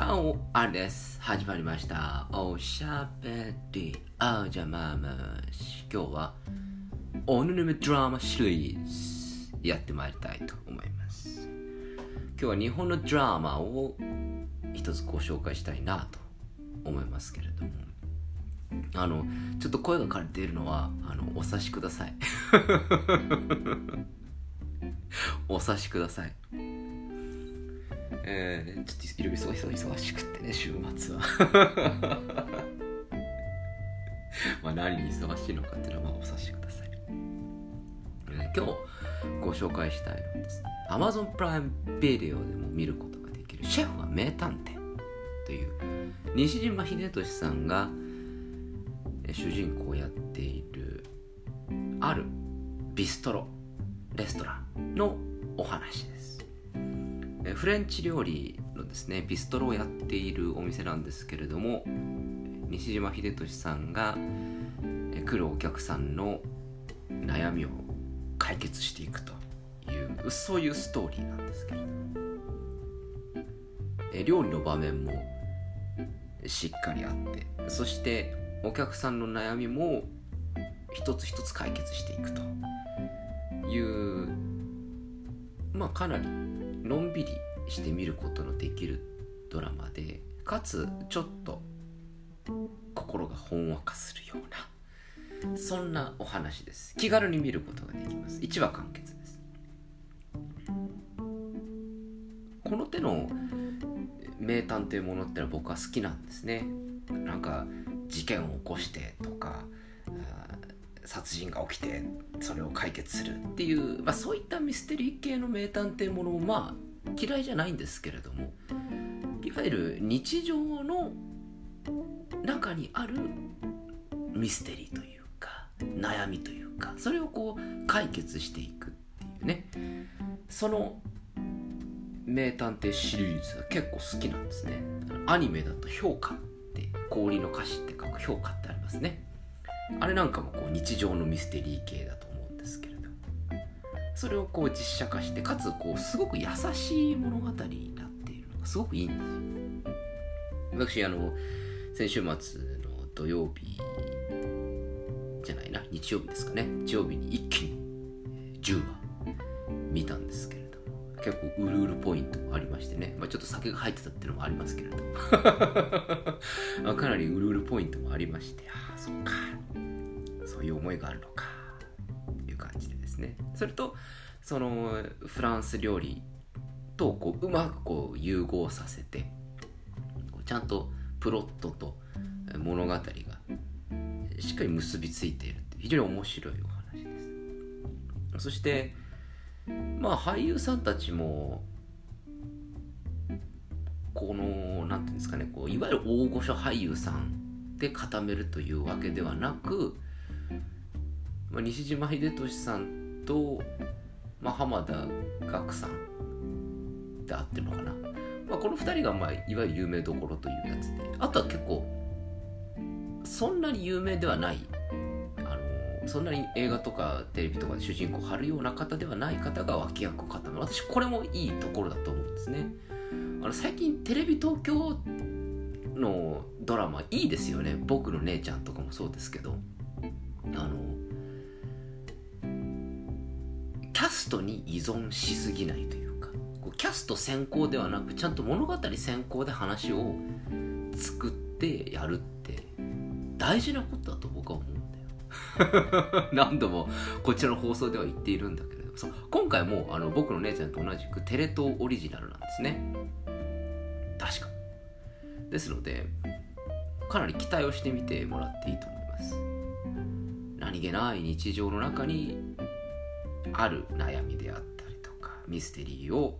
ゃおあれです。始まりました。おしゃべりあじゃまあまあ今日は。オヌヌメドラマシリーズやってまいりたいと思います。今日は日本のドラマを一つご紹介したいなと思いますけれども。あのちょっと声が枯れているのはあのお察しください。お察しください。えー、ちょっといろいろ忙忙しくってね週末は。まあ何に忙しいのかっていうのはまあお察しください、えー、今日ご紹介したいのはですね Amazon プライムビデオでも見ることができる「シェフは名探偵」という西島秀俊さんが主人公をやっているあるビストロレストランのお話です。フレンチ料理のですねビストロをやっているお店なんですけれども西島秀俊さんが来るお客さんの悩みを解決していくというそういうストーリーなんですけれども。料理の場面もしっかりあってそしてお客さんの悩みも一つ一つ解決していくというまあかなりのんびりして見ることのできるドラマでかつちょっと心がほんわかするようなそんなお話です。気軽に見ることができます。1話完結です。この手の名探偵ものってのは僕は好きなんですね。なんか事件を起こしてとか殺人が起きてそれを解決するっていう、まあ、そういったミステリー系の名探偵ものもまあ嫌いじゃないんですけれどもいわゆる日常の中にあるミステリーというか悩みというかそれをこう解決していくっていうね。その名探偵シリーズは結構好きなんですね。アニメだと評価って氷の歌詞って書く評価ってありますね。あれなんかもこう日常のミステリー系だと思うんですけれどそれをこう実写化してかつこうすごく優しい物語になっているのがすごくいいんですよ。私あの先週末の土曜日じゃないな日曜日ですかね。日曜日に一気に10話見たんですけど結構うるうるポイントもありましてね、まあ、ちょっと酒が入ってたっていうのもありますけれど。かなりうるうるポイントもありまして。ああそっか。そういう思いがあるのか。という感じでですね。それとそのフランス料理とこううまくこう融合させてちゃんとプロットと物語がしっかり結びついているって非常に面白いお話です。そしてまあ俳優さんたちもこの何ていうんですかねこういわゆる大御所俳優さんで固めるというわけではなく、まあ、西島秀俊さんと、まあ、浜田岳さんで合ってるのかな、まあ、この2人が、まあ、いわゆる有名どころというやつであとは結構そんなに有名ではないそんなに映画とかテレビとかで主人公張るような方ではない方が脇役を固める。私これもいいところだと思うんですね。あの最近テレビ東京のドラマいいですよね。僕の姉ちゃんとかもそうですけど。あのキャストに依存しすぎないというか。こうキャスト先行ではなくちゃんと物語先行で話を作ってやるって大事なことだと僕は思う 何度もこちらの放送では言っているんだけれど。そう今回もあの僕の姉ちゃんと同じくテレ東オリジナルなんですね。確か。ですのでかなり期待をしてみてもらっていいと思います。何気ない日常の中にある悩みであったりとかミステリーを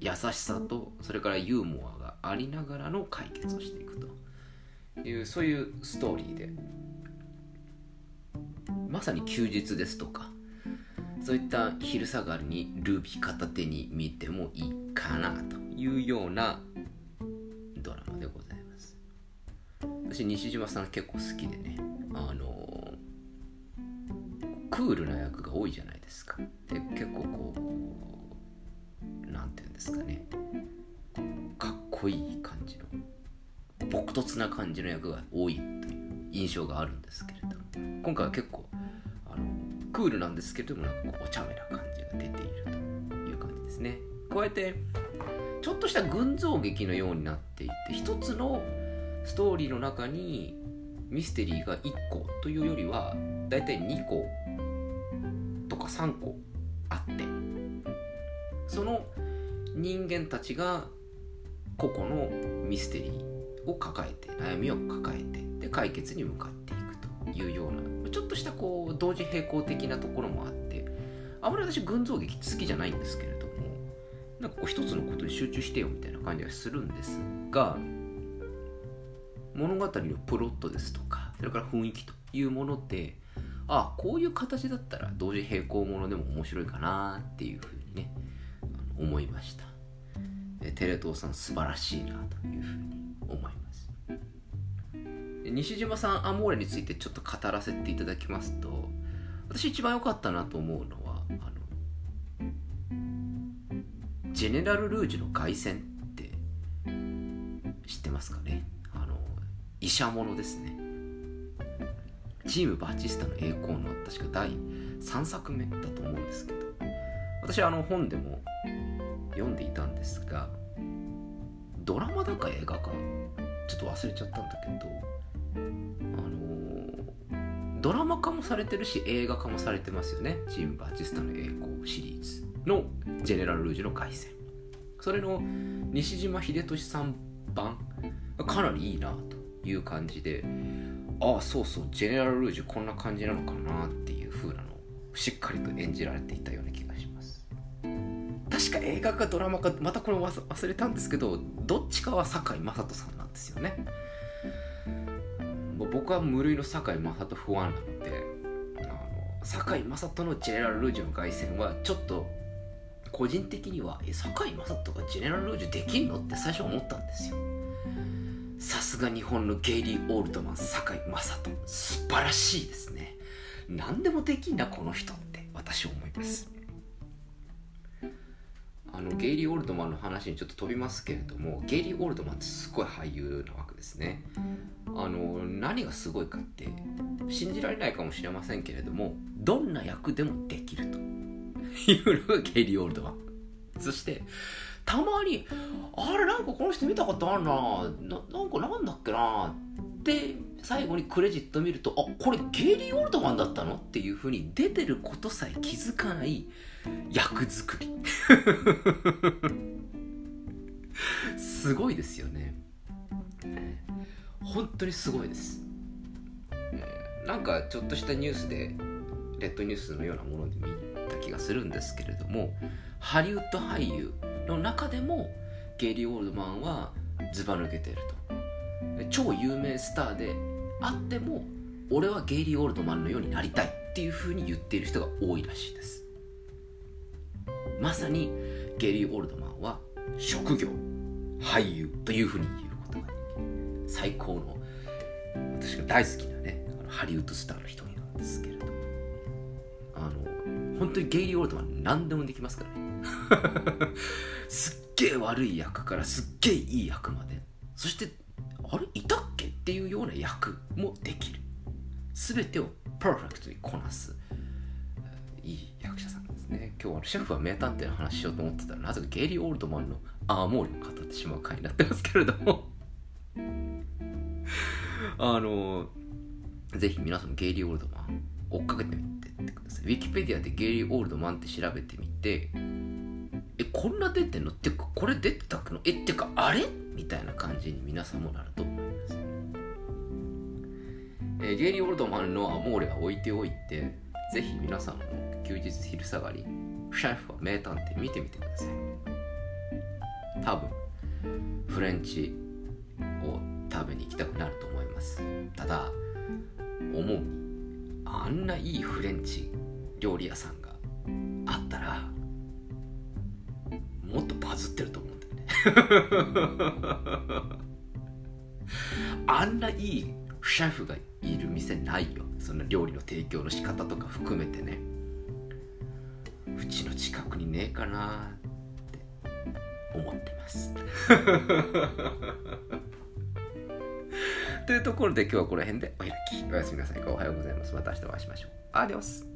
優しさとそれからユーモアがありながらの解決をしていくというそういうストーリーでまさに休日ですとかそういった昼下がりにルビー片手に見てもいいかなというようなドラマでございます。私西島さん結構好きでねあのクールな役が多いじゃないですか。で結構こう何て言うんですかね。かっこいい感じの朴突な感じの役が多いという印象があるんですけれども今回は結構クールなんですけどもなんかこうお茶目な感じが出ているという感じですね。加えてちょっとした群像劇のようになっていて一つのストーリーの中にミステリーが1個というよりはだいたい2個とか3個あってその人間たちが個々のミステリーを抱えて悩みを抱えてで解決に向かっていくというようなちょっとしたこう同時並行的なところもあってあまり私群像劇好きじゃないんですけれどもなんかこう一つのことに集中してよみたいな感じがするんですが物語のプロットですとかそれから雰囲気というものってあこういう形だったら同時並行ものでも面白いかなっていうふうにね思いました。テレ東さん素晴らしいなというふうに西島さんアモーレについてちょっと語らせていただきますと私一番良かったなと思うのはあのジェネラル・ルージュの凱旋って知ってますかね？あの医者ものですね。チーム・バチスタの栄光の確か第3作目だと思うんですけど私はあの本でも読んでいたんですがドラマだか映画かちょっと忘れちゃったんだけどあのドラマ化もされてるし映画化もされてますよね。チーム・バチスタの栄光シリーズのジェネラル・ルージュの凱旋それの西島秀俊さん版。かなりいいなという感じで。ああそうそう。ジェネラル・ルージュこんな感じなのかなっていう風なのをしっかりと演じられていたような気がします。確か映画かドラマかまたこれ忘れたんですけどどっちかは堺雅人さんなんですよね。僕は無類の堺雅人不安なのであの堺雅人のジェネラル・ルージュの凱旋はちょっと個人的にはえ堺雅人がジェネラル・ルージュできんの？って最初思ったんですよ。さすが日本のゲイリー・オールドマン堺雅人。素晴らしいですね。何でもできんなこの人って私思います。あのゲイリー・オールドマンの話にちょっと飛びますけれどもゲイリー・オールドマンってすごい俳優なわけですね。あの何がすごいかって信じられないかもしれませんけれどもどんな役でもできると。いうのがゲイリー・オールドマン。そしてたまにあれなんかこの人見たことあるな。ななんかなんだっけな。で最後にクレジット見るとあこれゲイリー・オールドマンだったの？っていうふうに出てることさえ気づかない役作り。すごいですよね。本当にすごいです。なんかちょっとしたニュースでレッドニュースのようなもので見た気がするんですけれどもハリウッド俳優の中でもゲイリー・オールドマンはずば抜けていると。超有名スターであっても俺はゲイリー・オールドマンのようになりたいっていうふうに言っている人が多いらしいです。まさにゲリー・オールドマンは職業俳優というふうに言うことができ最高の私が大好きなねハリウッドスターの一人なんですけれども。あの本当にゲイリー・オールドマン何でもできますからね。すっげえ悪い役からすっげえいい役まで。そしてあれいたっけっていうような役もできる。全てをパーフェクトにこなすいい役者さん。今日はシェフは名探偵の話しようと思ってたらなぜかゲイリー・オールドマンのアーモールを語ってしまう回になってますけれども。あのぜひ皆さんゲイリー・オールドマン追っかけてみててください。ウィキペディアでゲイリー・オールドマンって調べてみてえこんな出てんの？ってかこれ出てたくの？えってかあれ？みたいな感じに皆さんもなると思います。え、ゲイリー・オールドマンのアモーレは置いておいてぜひ皆さんも休日昼下がりシェフは名探偵見てみてください。多分フレンチを食べに行きたくなると思います。ただ思うにあんないいフレンチ料理屋さんがあったらもっとバズってると思うんだよね。あんないいシェフがいる店ないよ。その料理の提供の仕方とか含めてね。うちの近くにねえかなって思ってます。というところで今日はこの辺でお開き。おやすみなさい。おはようございます。また明日お会いしましょう。アディオス